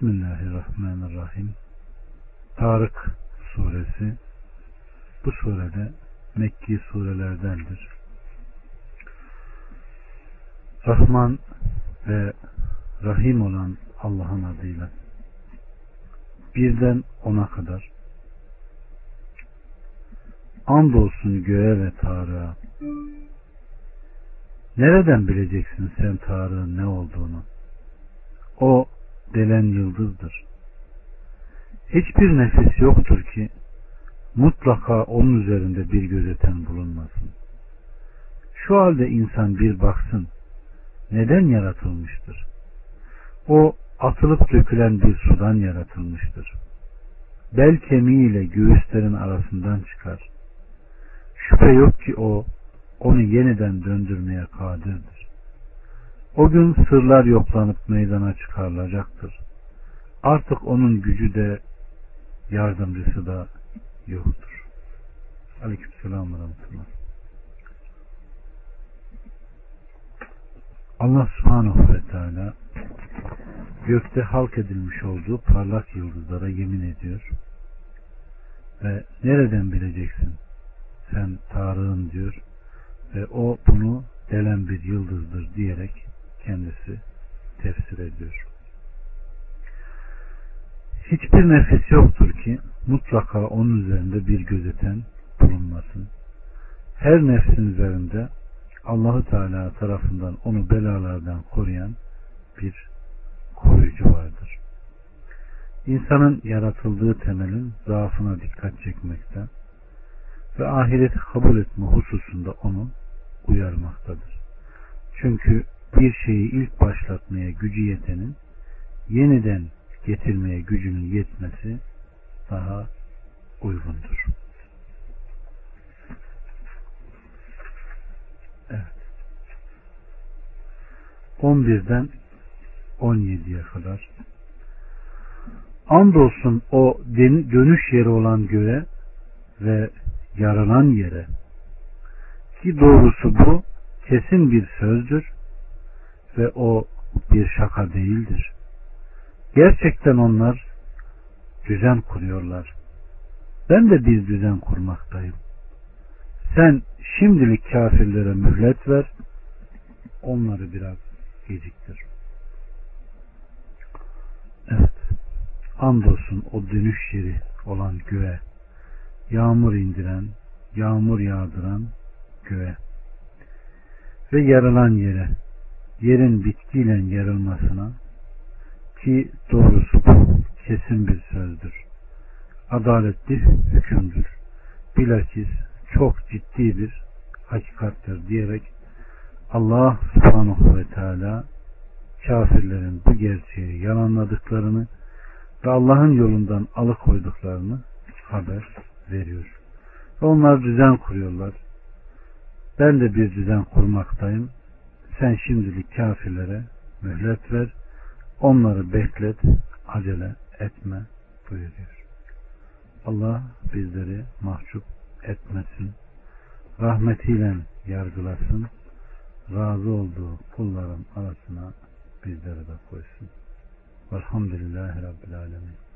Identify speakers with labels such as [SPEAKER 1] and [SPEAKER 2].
[SPEAKER 1] Bismillahirrahmanirrahim. Tarık suresi. Bu surede Mekki surelerdendir. Rahman ve Rahim olan Allah'ın adıyla. Birden ona kadar. Andolsun göğe ve Tarık'a. Nereden bileceksin sen Tarık'ın ne olduğunu? O delen yıldızdır hiçbir nefis yoktur ki mutlaka onun üzerinde bir gözeten bulunmasın şu halde insan bir baksın neden yaratılmıştır o atılıp dökülen bir sudan yaratılmıştır. Bel kemiğiyle göğüslerin arasından çıkar. Şüphe yok ki o onu yeniden döndürmeye kadirdir. O gün sırlar yoklanıp meydana çıkarılacaktır. Artık onun gücü de yardımcısı da yoktur. Aleykümselam ve rahmetullah. Allah subhanahu ve teala gökte halk edilmiş olduğu parlak yıldızlara yemin ediyor. Ve nereden bileceksin? Sen Tarık'ın diyor. Ve o bunu delen bir yıldızdır diyerek kendisi tefsir ediyor. Hiçbir nefis yoktur ki mutlaka onun üzerinde bir gözeten bulunmasın. Her nefsin üzerinde Allahu Teala tarafından onu belalardan koruyan bir koruyucu vardır. İnsanın yaratıldığı temelin zaafına dikkat çekmekte ve ahireti kabul etme hususunda onu uyarmaktadır. Çünkü bir şeyi ilk başlatmaya gücü yetenin yeniden getirmeye gücünün yetmesi daha uygundur. Evet. 11'den 17'ye kadar. Andolsun o dönüş yeri olan göğe ve yaralan yere ki doğrusu bu kesin bir sözdür ve o bir şaka değildir. Gerçekten onlar düzen kuruyorlar. Ben de bir düzen kurmaktayım. Sen şimdilik kafirlere mühlet ver, onları biraz geciktir. Evet. Andolsun o dönüş yeri olan göğe, yağmur indiren, yağmur yağdıran göğe ve yarılan yere, yerin bitkiyle yarılmasına ki doğrusu bu kesin bir sözdür. Adaletli hükümdür. Bilakis çok ciddi bir hakikattir diyerek Allah subhanahu ve teala kafirlerin bu gerçeği yalanladıklarını ve Allah'ın yolundan alıkoyduklarını haber veriyor. Ve onlar düzen kuruyorlar. Ben de bir düzen kurmaktayım. Sen şimdilik kafirlere mühlet ver. Onları beklet, acele etme buyuruyor. Allah bizleri mahcup etmesin. Rahmetiyle yargılasın. Razı olduğu kulların arasına bizleri de koysun. Velhamdülillahi Rabbil Alemin.